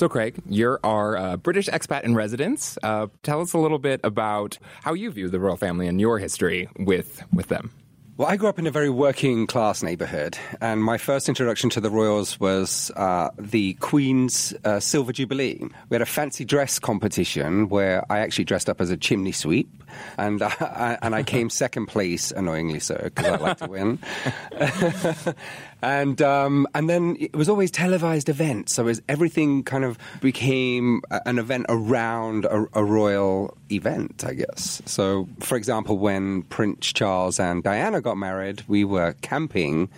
So, Craig, you're our uh, British expat in residence. Uh, tell us a little bit about how you view the royal family and your history with with them. Well, I grew up in a very working class neighborhood, and my first introduction to the royals was uh, the Queen's uh, Silver Jubilee. We had a fancy dress competition where I actually dressed up as a chimney sweep, and uh, I, and I came second place, annoyingly so, because I like to win. and um, and then it was always televised events, so was, everything kind of became an event around a, a royal event, I guess. So, for example, when Prince Charles and Diana got married, we were camping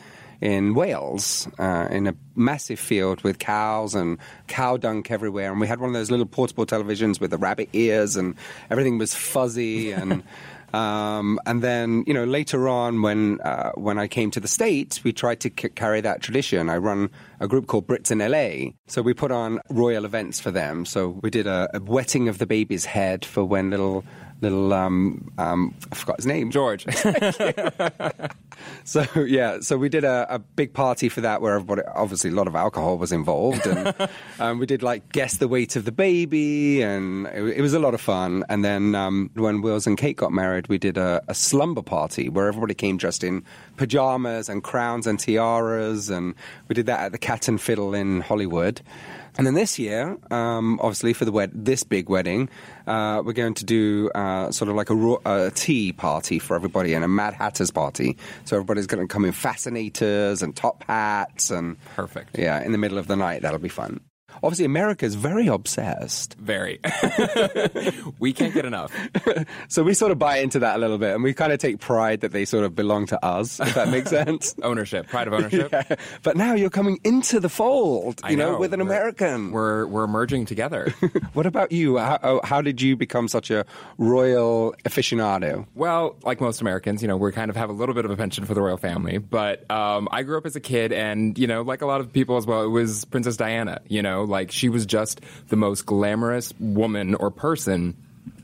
in Wales uh, in a massive field with cows and cow dung everywhere. And we had one of those little portable televisions with the rabbit ears, and everything was fuzzy. And um, and then you know later on, when uh, when I came to the states, we tried to c- carry that tradition. I run a group called Brits in LA, so we put on royal events for them. So we did a, a wetting of the baby's head for when little little um, um, I forgot his name, George. so yeah, so we did a, a, big party for that where everybody, obviously a lot of alcohol was involved, and um, we did like guess the weight of the baby, and it, it was a lot of fun. And then um, when Wills and Kate got married, we did a, a slumber party where everybody came dressed in pajamas and crowns and tiaras, and we did that at the Cat and Fiddle in Hollywood. And then this year, um, obviously for the wed- this big wedding, uh, we're going to do uh, sort of like a, a, tea party for everybody and a Mad Hatter's party. So everybody's going to come in fascinators and top hats and perfect. Yeah, in the middle of the night, that'll be fun. Obviously, America is very obsessed. Very. we can't get enough. so we sort of buy into that a little bit, and we kind of take pride that they sort of belong to us, if that makes sense. ownership, pride of ownership. Yeah. But now you're coming into the fold, you know, know, with an we're, American. We're, we're merging together. what about you? How, oh, how did you become such a royal aficionado? Well, like most Americans, you know, we kind of have a little bit of a penchant for the royal family. But um, I grew up as a kid, and, you know, like a lot of people as well, it was Princess Diana, you know, like she was just the most glamorous woman or person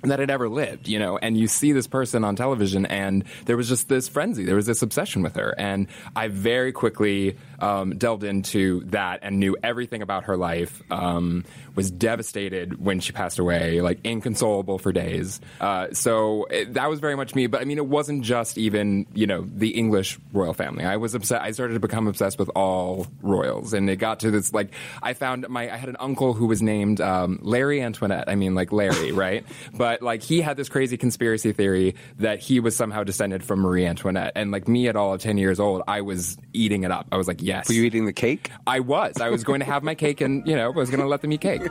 that had ever lived, you know, and you see this person on television, and there was just this frenzy, there was this obsession with her, and I very quickly um, delved into that and knew everything about her life. Um, was devastated when she passed away, like inconsolable for days. Uh, so it, that was very much me. But I mean, it wasn't just even you know the English royal family. I was obsessed. I started to become obsessed with all royals, and it got to this like I found my I had an uncle who was named um, Larry Antoinette. I mean, like Larry, right? But like he had this crazy conspiracy theory that he was somehow descended from Marie Antoinette, and like me at all of ten years old, I was eating it up. I was like, yes. Were you eating the cake? I was. I was going to have my cake, and you know, I was going to let them eat cake.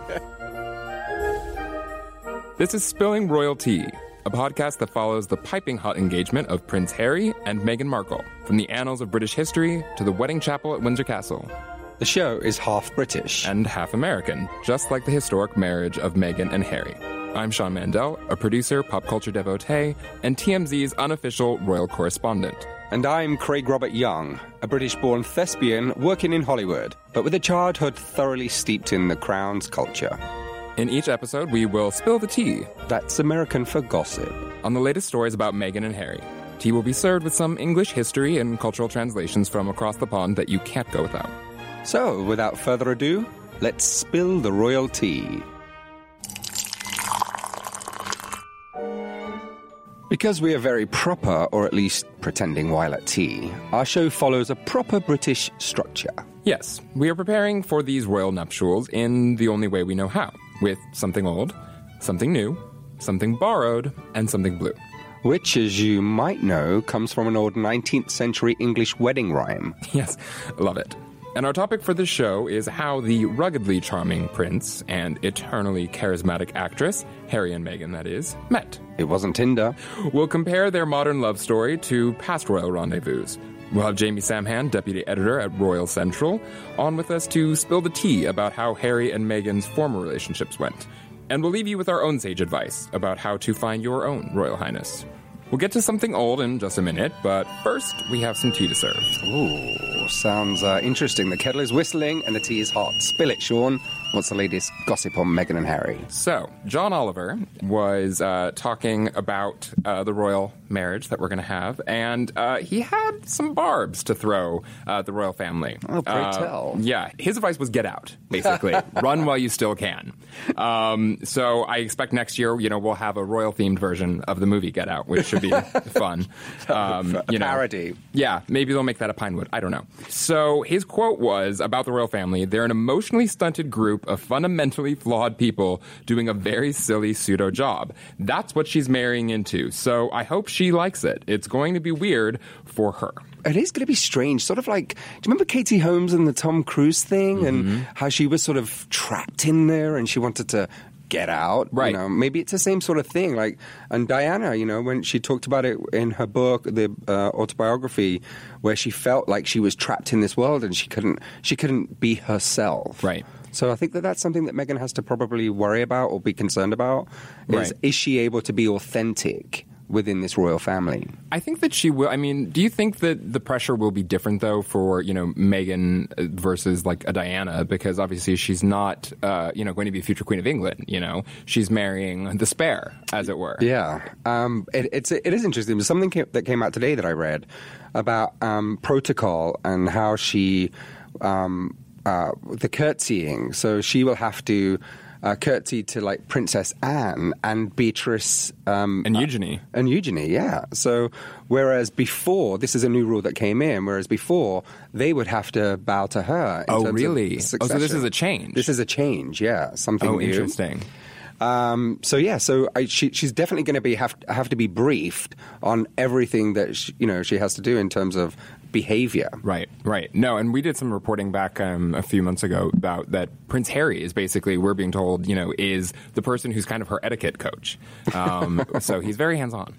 This is Spilling Royal Tea, a podcast that follows the piping hot engagement of Prince Harry and Meghan Markle, from the annals of British history to the wedding chapel at Windsor Castle. The show is half British and half American, just like the historic marriage of Meghan and Harry. I'm Sean Mandel, a producer, pop culture devotee, and TMZ's unofficial royal correspondent. And I'm Craig Robert Young, a British born thespian working in Hollywood, but with a childhood thoroughly steeped in the Crown's culture. In each episode, we will spill the tea. That's American for gossip. On the latest stories about Meghan and Harry. Tea will be served with some English history and cultural translations from across the pond that you can't go without. So, without further ado, let's spill the royal tea. Because we are very proper, or at least pretending while at tea, our show follows a proper British structure. Yes, we are preparing for these royal nuptials in the only way we know how with something old, something new, something borrowed, and something blue. Which, as you might know, comes from an old 19th century English wedding rhyme. Yes, love it. And our topic for this show is how the ruggedly charming prince and eternally charismatic actress, Harry and Meghan, that is, met. It wasn't Tinder. We'll compare their modern love story to past royal rendezvous. We'll have Jamie Samhan, deputy editor at Royal Central, on with us to spill the tea about how Harry and Meghan's former relationships went. And we'll leave you with our own sage advice about how to find your own Royal Highness. We'll get to something old in just a minute, but first, we have some tea to serve. Ooh, sounds uh, interesting. The kettle is whistling and the tea is hot. Spill it, Sean. What's the latest gossip on Meghan and Harry? So, John Oliver was uh, talking about uh, the royal marriage that we're going to have, and uh, he had some barbs to throw uh, the royal family. Oh, pray Uh, tell. Yeah, his advice was get out, basically. Run while you still can. Um, so, I expect next year, you know, we'll have a royal themed version of the movie Get Out, which should be fun. Um, A you know. parody. Yeah, maybe they'll make that a Pinewood. I don't know. So his quote was about the royal family they're an emotionally stunted group of fundamentally flawed people doing a very silly pseudo job. That's what she's marrying into. So I hope she likes it. It's going to be weird for her. It is going to be strange. Sort of like, do you remember Katie Holmes and the Tom Cruise thing and Mm-hmm. how she was sort of trapped in there and she wanted to get out? Right. You know, maybe it's the same sort of thing. Like, and Diana, you know, when she talked about it in her book, the uh, autobiography, where she felt like she was trapped in this world and she couldn't, she couldn't be herself. Right. So I think that that's something that Meghan has to probably worry about or be concerned about. Is Right. is she able to be authentic within this royal family? I think that she will. I mean, do you think that the pressure will be different though for you know Meghan versus like a Diana? Because obviously she's not uh, you know going to be a future queen of England. You know, she's marrying the spare, as it were. Yeah, um, it, it's it is interesting. There's something came, that came out today that I read about um, protocol and how she um, uh, the curtsying. So she will have to. Uh, curtsy to like Princess Anne and Beatrice um, And Eugenie. and Eugenie, yeah. So whereas before, this is a new rule that came in. Whereas before, they would have to bow to her. Oh, really? Oh, so this is a change. This is a change, yeah. Something Oh, new. interesting. Um, so yeah, so I, she, she's definitely going to be have have to be briefed on everything that she, you know she has to do in terms of behavior. Right, right. No, and we did some reporting back um, a few months ago about that Prince Harry is basically, we're being told, you know, is the person who's kind of her etiquette coach. Um, so he's very hands on.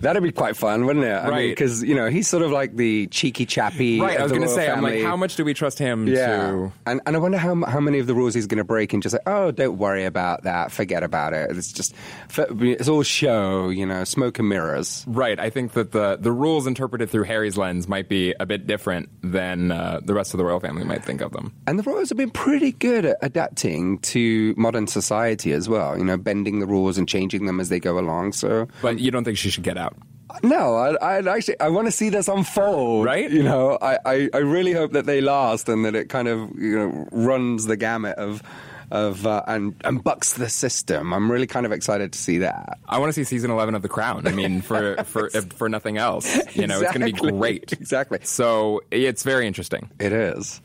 That'd be quite fun, wouldn't it? I Right. because you know he's sort of like the cheeky chappy. Right, I was going to say, I'm like, how much do we trust him Yeah, to. and and I wonder how how many of the rules he's going to break and just say, oh, don't worry about that, forget about it. It's just it's all show, you know, smoke and mirrors. Right, I think that the, the rules interpreted through Harry's lens might be a bit different than uh, the rest of the royal family might think of them. And the royals have been pretty good at adapting to modern society as well. You know, bending the rules and changing them as they go along. So But you don't think she should get out? No, I, I actually I want to see this unfold. Right? You know, I, I, I really hope that they last and that it kind of you know runs the gamut of of uh, and and bucks the system. I'm really kind of excited to see that. I want to see season 11 of The Crown. I mean, for, for, if, for nothing else. You know, it's going to be great. Exactly. So it's very interesting. It is.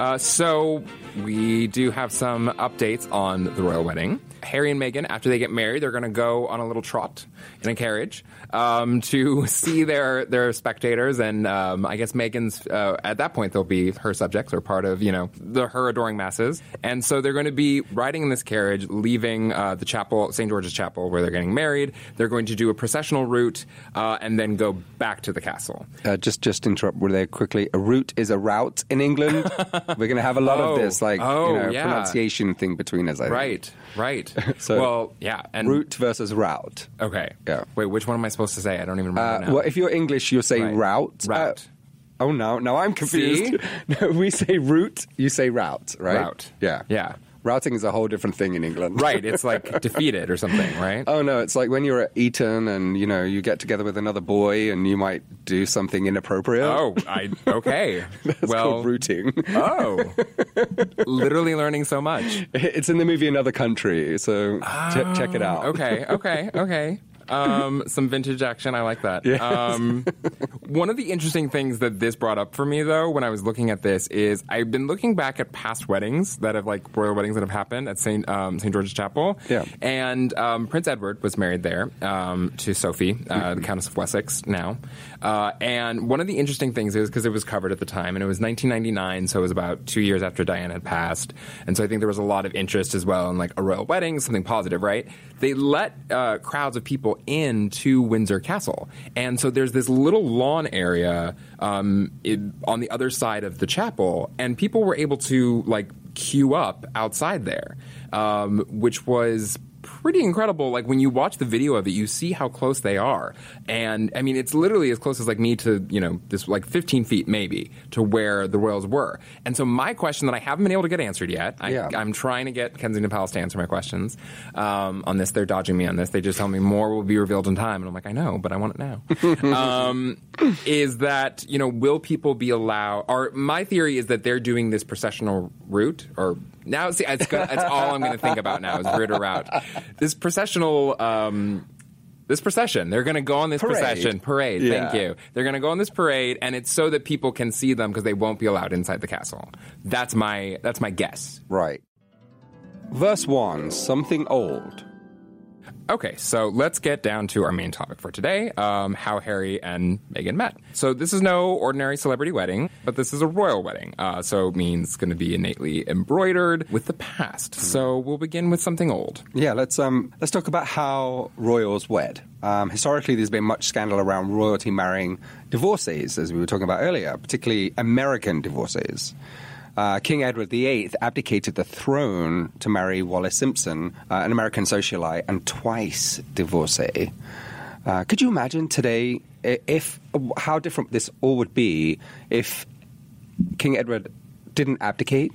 Uh, so we do have some updates on the royal wedding. Harry and Meghan, after they get married, they're going to go on a little trot in a carriage um, to see their their spectators, and um, I guess Meghan's uh, at that point they'll be her subjects or part of you know the her adoring masses, and so they're going to be riding in this carriage, leaving uh, the chapel, St George's Chapel, where they're getting married. They're going to do a processional route uh, and then go back to the castle. Uh, just just interrupt there quickly. A route is a route in England. We're going to have a lot Oh. of this, like Oh, you know, yeah. pronunciation thing between us. I think. Right, right. So- well, yeah, and Route versus route. Okay. Yeah. Wait, which one am I supposed to say? I don't even Uh, remember now. well, if you're English, you'll say Right. route. Route. Uh, oh no, no, I'm confused. No, we say route, you say route, right? Route. Yeah. Yeah. Routing is a whole different thing in England. right. It's like defeated or something, right? Oh no, it's like when you're at Eton and you know you get together with another boy and you might do something inappropriate. Oh, I okay. That's well, called routing. oh, literally learning so much. it's in the movie Another Country, so ch- check it out. Okay, okay, okay. Um, some vintage action. I like that. Yes. Um, one of the interesting things that this brought up for me, though, when I was looking at this, is I've been looking back at past weddings that have like royal weddings that have happened at Saint um, Saint George's Chapel. Yeah. And um, Prince Edward was married there um, to Sophie, uh, the Countess of Wessex. Now, uh, and one of the interesting things is because it was covered at the time, and it was 1999, so it was about two years after Diana had passed, and so I think there was a lot of interest as well in like a royal wedding, something positive, right? They let uh, crowds of people into Windsor Castle. And so there's this little lawn area um, it, on the other side of the chapel, and people were able to like queue up outside there, um, which was pretty incredible. Like when you watch the video of it, you see how close they are, and I mean, it's literally as close as like me to you know this like 15 feet maybe to where the royals were. And so my question that I haven't been able to get answered yet, I, Yeah. I'm trying to get Kensington Palace to answer my questions um, on this. They're dodging me on this. They just tell me more will be revealed in time, and I'm like, I know, but I want it now. um, is that you know will people be allowed? Or my theory is that they're doing this processional route or. Now, see, it's, it's all I'm going to think about now is route or route. This processional um, this procession. They're going to go on this Parade. procession parade. Yeah. Thank you. They're going to go on this parade, and it's so that people can see them because they won't be allowed inside the castle. That's my that's my guess. Right. Verse 1 Something old. Okay, so let's get down to our main topic for today um, how Harry and Meghan met. So, this is no ordinary celebrity wedding, but this is a royal wedding. Uh, so, it means it's going to be innately embroidered with the past. So, we'll begin with something old. Yeah, let's um, let's talk about how royals wed. Um, historically, there's been much scandal around royalty marrying divorcees, as we were talking about earlier, particularly American divorcees. Uh, King Edward VIII abdicated the throne to marry Wallis Simpson, uh, an American socialite and twice divorcee. Uh, could you imagine today if how different this all would be if King Edward didn't abdicate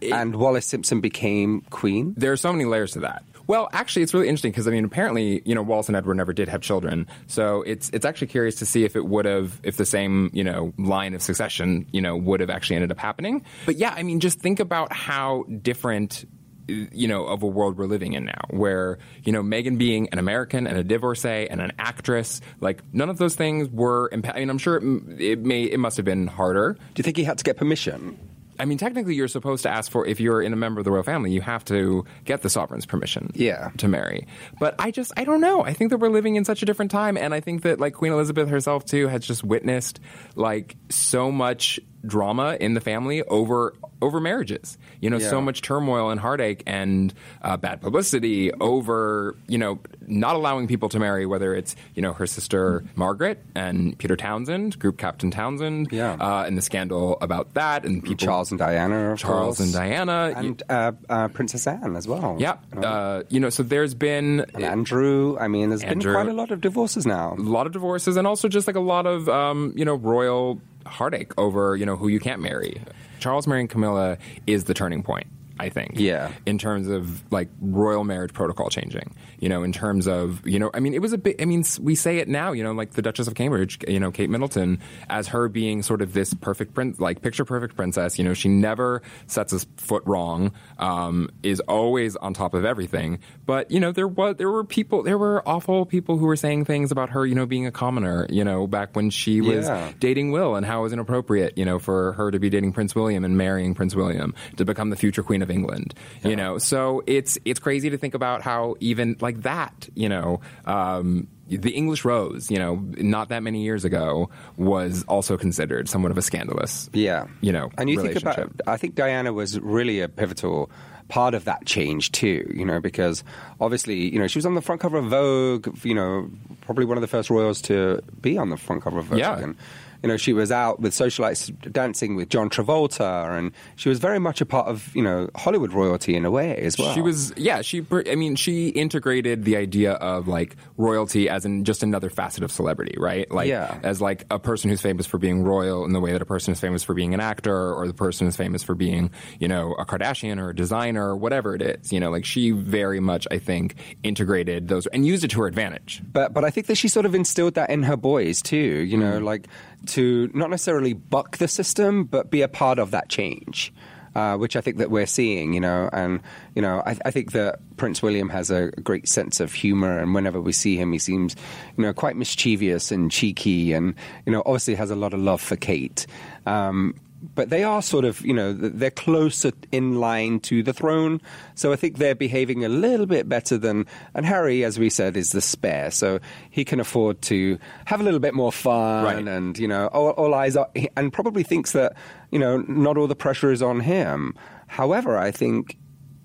and Wallis Simpson became queen? There are so many layers to that. Well, actually, it's really interesting because I mean, apparently, you know, Wallis and Edward never did have children, so it's it's actually curious to see if it would have, if the same you know line of succession, you know, would have actually ended up happening. But yeah, I mean, just think about how different. You know, of a world we're living in now, where you know Meghan being an American and a divorcee and an actress, like none of those things were. I mean, I'm sure it, it may it must have been harder. Do you think he had to get permission? I mean, technically, you're supposed to ask for if you're in a member of the royal family, you have to get the sovereign's permission. Yeah. To marry, but I just I don't know. I think that we're living in such a different time, and I think that like Queen Elizabeth herself too has just witnessed like so much drama in the family over over marriages. You know, so much turmoil and heartache and uh, bad publicity over you know not allowing people to marry. Whether it's you know her sister Margaret and Peter Townsend, Group Captain Townsend, Yeah. uh, and the scandal about that, and people Charles and Diana, of Charles course. and Diana. and uh, uh, Princess Anne as well. yeah, uh, you know, so there's been And Andrew. I mean, there's Andrew. been quite a lot of divorces now. a lot of divorces and also just like a lot of um, you know royal heartache over you know who you can't marry. Charles marrying Camilla is the turning point. I think. Yeah. In terms of like royal marriage protocol changing, you know, in terms of you know, I mean, it was a bit. I mean, we say it now, you know, like the Duchess of Cambridge, you know, Kate Middleton, as her being sort of this perfect prince, like picture perfect princess. You know, she never sets a foot wrong, um, is always on top of everything. But you know, there was there were people, there were awful people who were saying things about her, you know, being a commoner. You know, back when she was Yeah. dating Will and how it was inappropriate, you know, for her to be dating Prince William and marrying Prince William to become the future Queen of England. You know, so it's it's crazy to think about how even like that, you know, um, the English Rose, you know, not that many years ago was also considered somewhat of a scandalous, Yeah. you know, and you think about. I think Diana was really a pivotal part of that change too, you know, because obviously, you know, she was on the front cover of Vogue, you know, probably one of the first royals to be on the front cover of Vogue. Yeah. And, you know, she was out with socialites dancing with John Travolta, and she was very much a part of, you know, Hollywood royalty in a way as well. She was, yeah. She, I mean, she integrated the idea of like royalty as in just another facet of celebrity, right? Like, Yeah. as like a person who's famous for being royal in the way that a person is famous for being an actor, or the person is famous for being, you know, a Kardashian or a designer, or whatever it is. You know, like she very much, I think, integrated those and used it to her advantage. But but I think that she sort of instilled that in her boys too. You know, Mm. like to not necessarily buck the system, but be a part of that change. Uh, which I think that we're seeing, you know, and you know, I, I think that Prince William has a great sense of humor, and whenever we see him, he seems, you know, quite mischievous and cheeky, and you know, obviously has a lot of love for Kate. Um, but they are sort of, you know, they're closer in line to the throne. So I think they're behaving a little bit better than. And Harry, as we said, is the spare, so he can afford to have a little bit more fun, Right. and you know, all, all eyes are, and probably thinks that you know, not all the pressure is on him. However, I think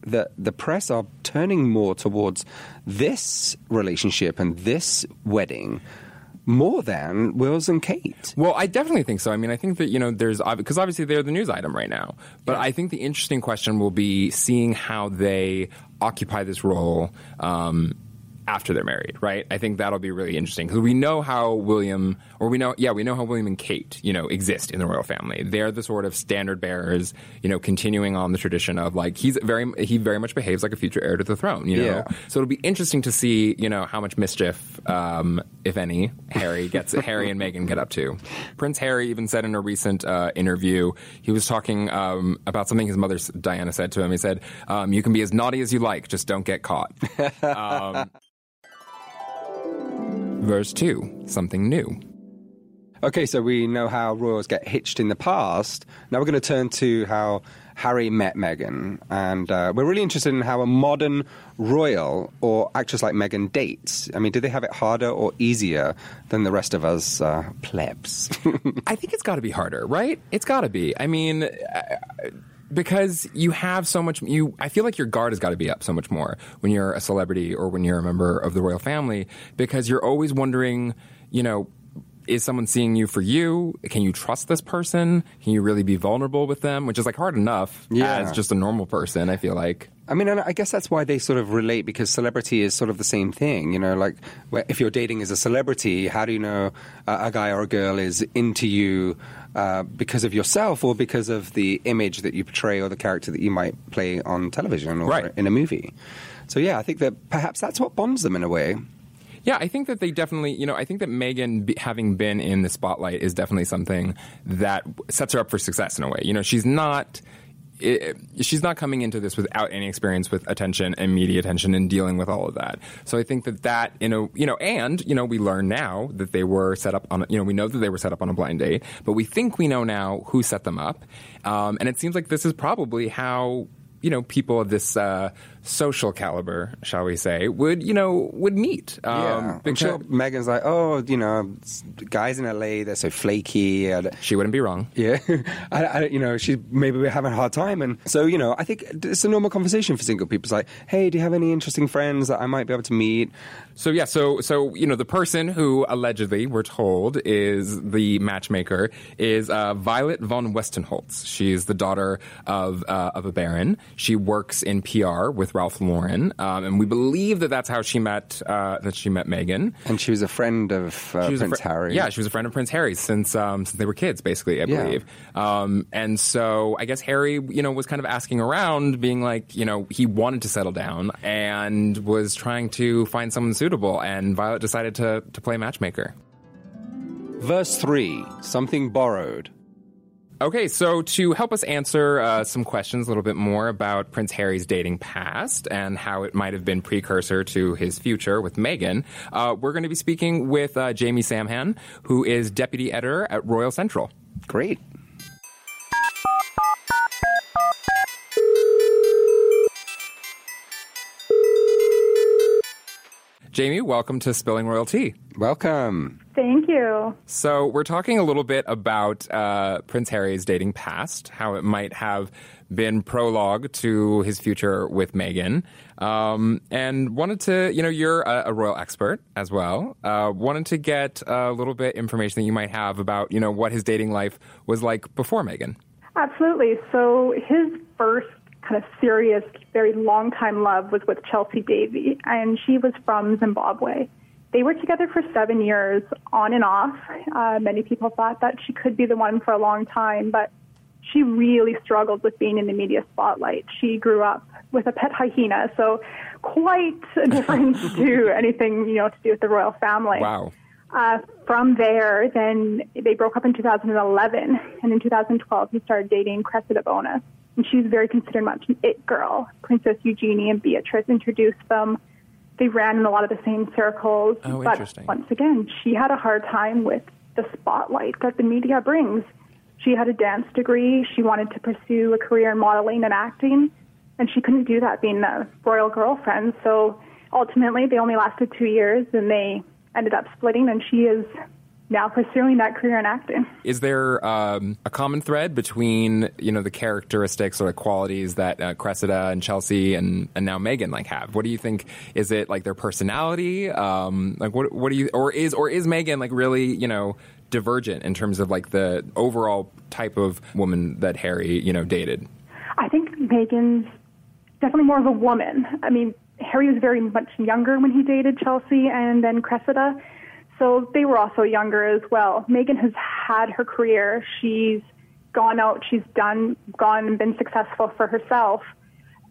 that the press are turning more towards this relationship and this wedding more than Wills and Kate. Well, I definitely think so. I mean, I think that, you know, there's, because obviously they're the news item right now. But Yeah. I think the interesting question will be seeing how they occupy this role um, after they're married, right? I think that'll be really interesting because we know how William, or we know, yeah, we know how William and Kate, you know, exist in the royal family. They're the sort of standard bearers, you know, continuing on the tradition of like he's very, he very much behaves like a future heir to the throne, you know. Yeah. So it'll be interesting to see, you know, how much mischief, um, if any, Harry gets, Harry and Meghan get up to. Prince Harry even said in a recent uh, interview, he was talking um, about something his mother Diana said to him. He said, um, "You can be as naughty as you like, just don't get caught." verse two, something new. Okay, so we know how royals get hitched in the past. Now we're going to turn to how Harry met Meghan. And uh, we're really interested in how a modern royal or actress like Meghan dates. I mean, do they have it harder or easier than the rest of us uh, plebs? I think it's got to be harder, right? It's got to be. I mean, uh, because you have so much. You, I feel like your guard has got to be up so much more when you're a celebrity or when you're a member of the royal family, because you're always wondering, you know. Is someone seeing you for you? Can you trust this person? Can you really be vulnerable with them? Which is like hard enough Yeah. as just a normal person. I feel like. I mean, and I guess that's why they sort of relate because celebrity is sort of the same thing. You know, like if you're dating as a celebrity, how do you know uh, a guy or a girl is into you uh, because of yourself or because of the image that you portray or the character that you might play on television or Right. in a movie? So yeah, I think that perhaps that's what bonds them in a way. Yeah, I think that they definitely, you know, I think that Meghan having been in the spotlight is definitely something that sets her up for success in a way. You know, she's not. I she's not coming into this without any experience with attention and media attention and dealing with all of that. So I think that that, you know, you know, and you know, we learn now that they were set up on, you know, we know that they were set up on a blind date, but we think we know now who set them up, um, and it seems like this is probably how you know people of this uh, social caliber, shall we say, would you know would meet. Um, yeah, I'm because- sure Meghan's like, oh, you know, guys in LA, they're so flaky. and- She wouldn't be wrong. Yeah, I, I, you know, she maybe we're having a hard time, and so you know, I think it's a normal conversation for single people. It's like, hey, do you have any interesting friends that I might be able to meet? So yeah, so so you know the person who allegedly we're told is the matchmaker is uh, Violet von Westenholz. She's the daughter of uh, of a baron. She works in PR with Ralph Lauren, um, and we believe that that's how she met uh, that she met Meghan. And she was a friend of uh, She was Prince fri- Harry. Yeah, she was a friend of Prince Harry since um, since they were kids, basically. I Yeah. believe. Um, and so I guess Harry, you know, was kind of asking around, being like, you know, he wanted to settle down and was trying to find someone suitable. And Violet decided to to play matchmaker. Verse three, something borrowed. Okay, so to help us answer uh, some questions a little bit more about Prince Harry's dating past and how it might have been precursor to his future with Meghan, uh, we're going to be speaking with uh, Jamie Samhan, who is deputy editor at Royal Central. Great. Jamie, welcome to Spilling Royal Tea. Welcome. Thank you. So, we're talking a little bit about uh, Prince Harry's dating past, how it might have been prologue to his future with Meghan. Um, and wanted to, you know, you're a, a royal expert as well. Uh, wanted to get a little bit information that you might have about, you know, what his dating life was like before Meghan. Absolutely. So his first kind of serious, very long time love was with Chelsy Davy, and she was from Zimbabwe. They were together for seven years, on and off. Uh, many people thought that she could be the one for a long time, but she really struggled with being in the media spotlight. She grew up with a pet hyena, so quite a difference to anything you know to do with the royal family. Wow. Uh, from there, then they broke up in 2011, and in 2012 he started dating Cressida Bonas, and she's very considered much an it girl. Princess Eugenie and Beatrice introduced them. They ran in a lot of the same circles, Oh, but interesting. once again, she had a hard time with the spotlight that the media brings. She had a dance degree. She wanted to pursue a career in modeling and acting, and she couldn't do that being a royal girlfriend. So ultimately, they only lasted two years, and they ended up splitting. And she is now pursuing that career in acting. Is there um, a common thread between you know the characteristics or the qualities that uh, Cressida and Chelsy and, and now Meghan like have? What do you think? Is it like their personality? Um, like what what do you or is or is Meghan like really you know divergent in terms of like the overall type of woman that Harry you know dated? I think Meghan's definitely more of a woman. I mean, Harry was very much younger when he dated Chelsy and then Cressida so they were also younger as well. Meghan has had her career. She's gone out, she's done, gone and been successful for herself.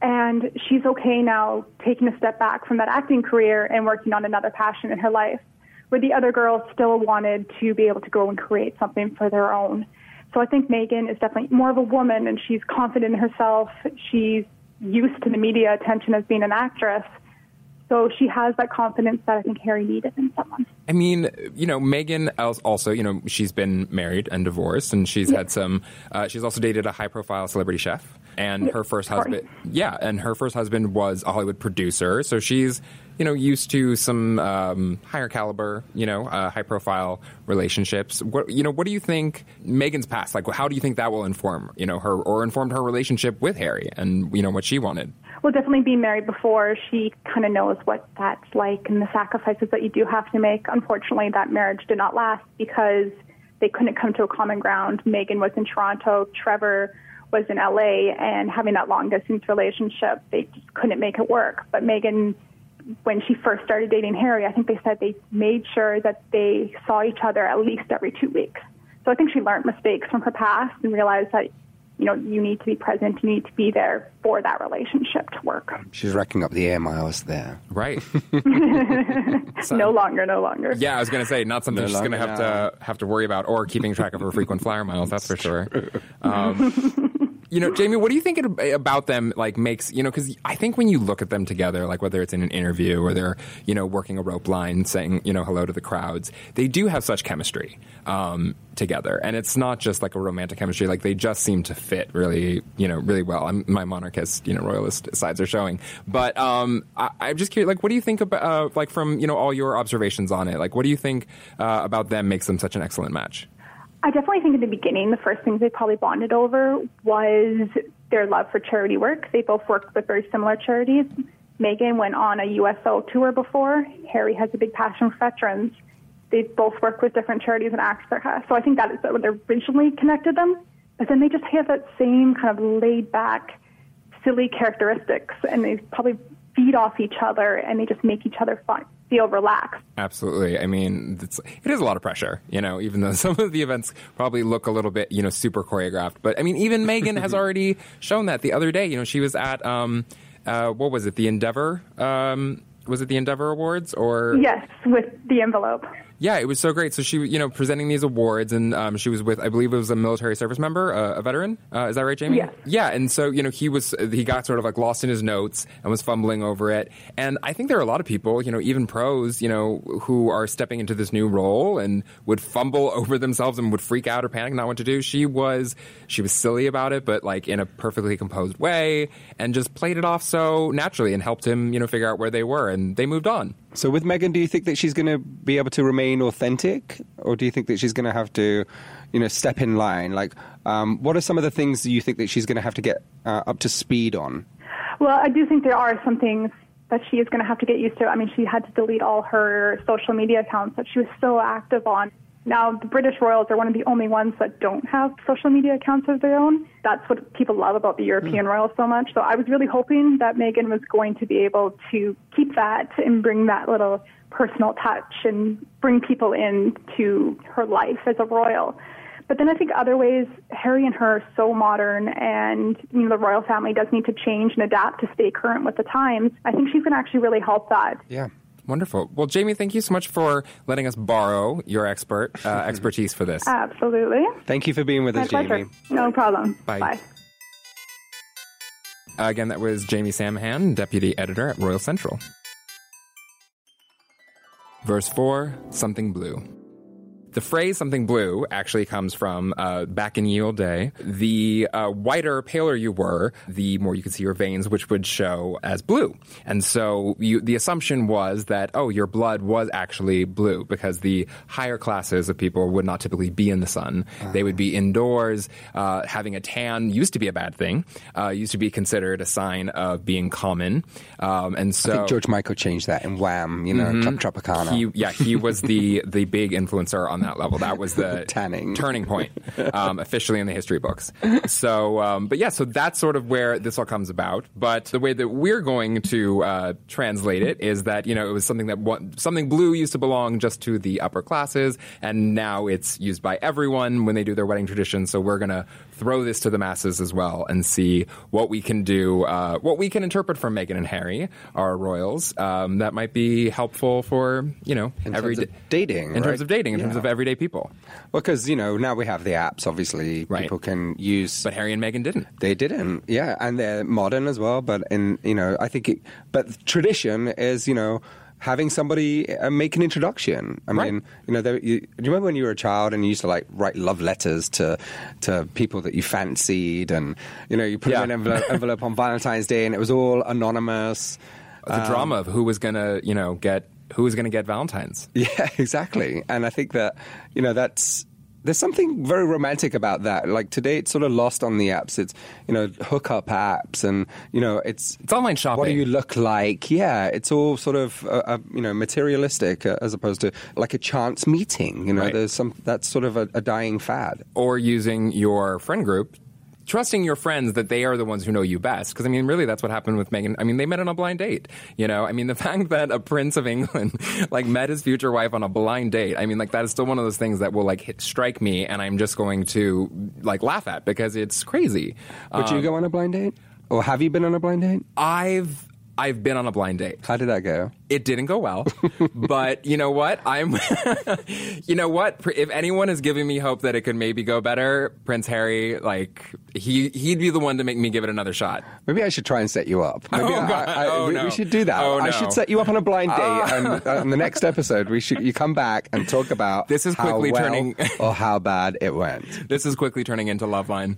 And she's okay now taking a step back from that acting career and working on another passion in her life, where the other girls still wanted to be able to go and create something for their own. So I think Meghan is definitely more of a woman and she's confident in herself. She's used to the media attention as being an actress. So she has that confidence that I think Harry needed in someone. I mean, you know, Meghan also, you know, she's been married and divorced, and she's had some. Uh, she's also dated a high-profile celebrity chef, and her first husband, yeah, and her first husband was a Hollywood producer. So she's you know, used to some um, higher caliber, you know, uh, high profile relationships. What you know, what do you think Meghan's past like? How do you think that will inform you know her or informed her relationship with Harry and you know what she wanted? Well, definitely being married before, she kind of knows what that's like and the sacrifices that you do have to make. Unfortunately, that marriage did not last because they couldn't come to a common ground. Meghan was in Toronto, Trevor was in LA, and having that long distance relationship, they just couldn't make it work. But Megan when she first started dating Harry, I think they said they made sure that they saw each other at least every two weeks. So I think she learned mistakes from her past and realized that, you know, you need to be present, you need to be there for that relationship to work. She's racking up the air miles there. Right. so, no longer, no longer. Yeah, I was going to say not something no she's going to have to have to worry about or keeping track of her frequent flyer miles. That's for sure. Um, you know, Jamie, what do you think about them? Like, makes you know, because I think when you look at them together, like whether it's in an interview or they're you know working a rope line, saying you know hello to the crowds, they do have such chemistry um, together, and it's not just like a romantic chemistry. Like they just seem to fit really, you know, really well. I'm, my monarchist, you know, royalist sides are showing, but um, I, am just curious. Like, what do you think about uh, like from you know all your observations on it? Like, what do you think uh, about them makes them such an excellent match? I definitely think in the beginning, the first things they probably bonded over was their love for charity work. They both worked with very similar charities. Meghan went on a USO tour before. Harry has a big passion for veterans. They both worked with different charities and their So I think that is what originally connected them. But then they just have that same kind of laid back, silly characteristics, and they probably feed off each other and they just make each other fun feel relaxed. Absolutely. I mean, it's, it is a lot of pressure, you know, even though some of the events probably look a little bit, you know, super choreographed. But I mean, even Meghan has already shown that the other day. You know, she was at, um, uh, what was it, the Endeavor? Um, was it the Endeavor Awards or? Yes, with the envelope. Yeah, it was so great. So she, you know, presenting these awards, and um, she was with, I believe it was a military service member, uh, a veteran. Uh, is that right, Jamie? Yes. Yeah, and so you know, he was, he got sort of like lost in his notes and was fumbling over it. And I think there are a lot of people, you know, even pros, you know, who are stepping into this new role and would fumble over themselves and would freak out or panic, not what to do. She was, she was silly about it, but like in a perfectly composed way, and just played it off so naturally and helped him, you know, figure out where they were, and they moved on. So with Meghan, do you think that she's going to be able to remain authentic, or do you think that she's going to have to, you know, step in line? Like, um, what are some of the things that you think that she's going to have to get uh, up to speed on? Well, I do think there are some things that she is going to have to get used to. I mean, she had to delete all her social media accounts that she was so active on. Now, the British royals are one of the only ones that don't have social media accounts of their own. That's what people love about the European mm. royals so much. So I was really hoping that Meghan was going to be able to keep that and bring that little personal touch and bring people in to her life as a royal. But then I think other ways, Harry and her are so modern, and you know the royal family does need to change and adapt to stay current with the times. I think she's going to actually really help that. Yeah. Wonderful. Well, Jamie, thank you so much for letting us borrow your expert uh, expertise for this. Absolutely. Thank you for being with My us, pleasure. Jamie. No problem. Bye. Bye. Uh, again, that was Jamie Samhan, deputy editor at Royal Central. Verse 4 Something Blue. The phrase "something blue" actually comes from uh, back in ye old day. The uh, whiter, paler you were, the more you could see your veins, which would show as blue. And so you, the assumption was that oh, your blood was actually blue because the higher classes of people would not typically be in the sun. They would be indoors. Uh, having a tan used to be a bad thing. Uh, used to be considered a sign of being common. Um, and so I think George Michael changed that in Wham, you know, Club Tropicana. he, yeah, he was the the big influencer on that level. That was the Tanning. turning point, um, officially in the history books. So, um, but yeah, so that's sort of where this all comes about. But the way that we're going to uh, translate it is that you know it was something that one, something blue used to belong just to the upper classes, and now it's used by everyone when they do their wedding tradition. So we're gonna throw this to the masses as well and see what we can do, uh, what we can interpret from Meghan and Harry, our royals, um, that might be helpful for you know In every terms of dating, in terms of dating, in terms of everyday people. Well, because, you know, now we have the apps, obviously, Right. people can use. But Harry and Meghan didn't. They didn't, yeah, and they're modern as well. But in you know, I think, it, but tradition is you know having somebody uh, make an introduction. I Right. mean, you know, there, you, do you remember when you were a child and you used to like write love letters to to people that you fancied, and you know, you put Yeah. them in an envelope, envelope on Valentine's Day, and it was all anonymous. The Um, drama of who was gonna, you know, get who was gonna get Valentine's. Yeah, exactly. And I think that, you know, that's there's something very romantic about that. Like today, it's sort of lost on the apps. It's you know hookup apps, and you know it's It's online shopping. What do you look like? Yeah, it's all sort of uh, uh, you know materialistic uh, as opposed to like a chance meeting. You know, Right. there's some that's sort of a, a dying fad. or using your friend group, trusting your friends that they are the ones who know you best. Because I mean, really, that's what happened with Meghan. I mean, they met on a blind date. You know, I mean, the fact that a prince of England like met his future wife on a blind date. I mean, like that is still one of those things that will like hit, strike me, and I'm just going to like laugh at because it's crazy. Would you Um, go on a blind date, or have you been on a blind date? I've I've been on a blind date. How did that go? It didn't go well, but you know what? I'm, you know what? If anyone is giving me hope that it could maybe go better, Prince Harry, like he he'd be the one to make me give it another shot. Maybe I should try and set you up. Maybe Oh, I- God. I- I- Oh, we, no. we should do that. Oh, no. I should set you up on a blind date, Oh. and uh, on the next episode, we should you come back and talk about This is how quickly well turning- or how bad it went. This is quickly turning into Loveline.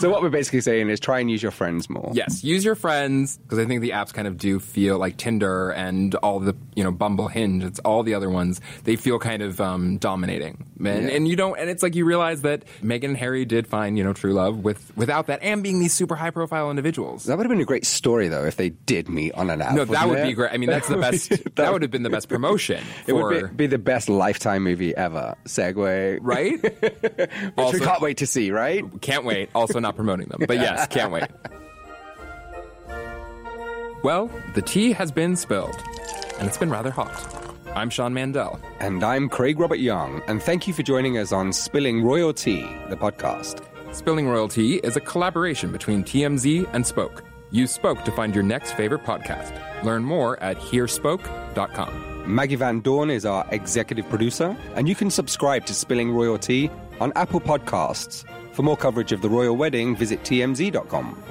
So what we're basically saying is try and use your friends more. Yes, use your friends because I think the apps kind of do feel like Tinder and all the you know Bumble, Hinge. It's all the other ones. They feel kind of um, dominating, and, Yeah. and you don't. And it's like you realize that Meghan and Harry did find you know true love with without that, and being these super high profile individuals. That would have been a great story, though, if they did meet on an app. No, that wouldn't it? be great. I mean, that's the best. That that would- would have been the best promotion. It for, would be, be the best lifetime movie ever. Segue, right. Which Also- we can't wait to see, right? Can't wait. Also, not promoting them, but yes, can't wait. Well, the tea has been spilled, and it's been rather hot. I'm Sean Mandel. And I'm Craig Robert Young, and thank you for joining us on Spilling Royal Tea, the podcast. Spilling Royal Tea is a collaboration between TMZ and Spoke. Use Spoke to find your next favorite podcast. Learn more at hearspoke.com. Maggie Van Dorn is our executive producer, and you can subscribe to Spilling Royal Tea on Apple Podcasts. For more coverage of the royal wedding, visit tmz.com.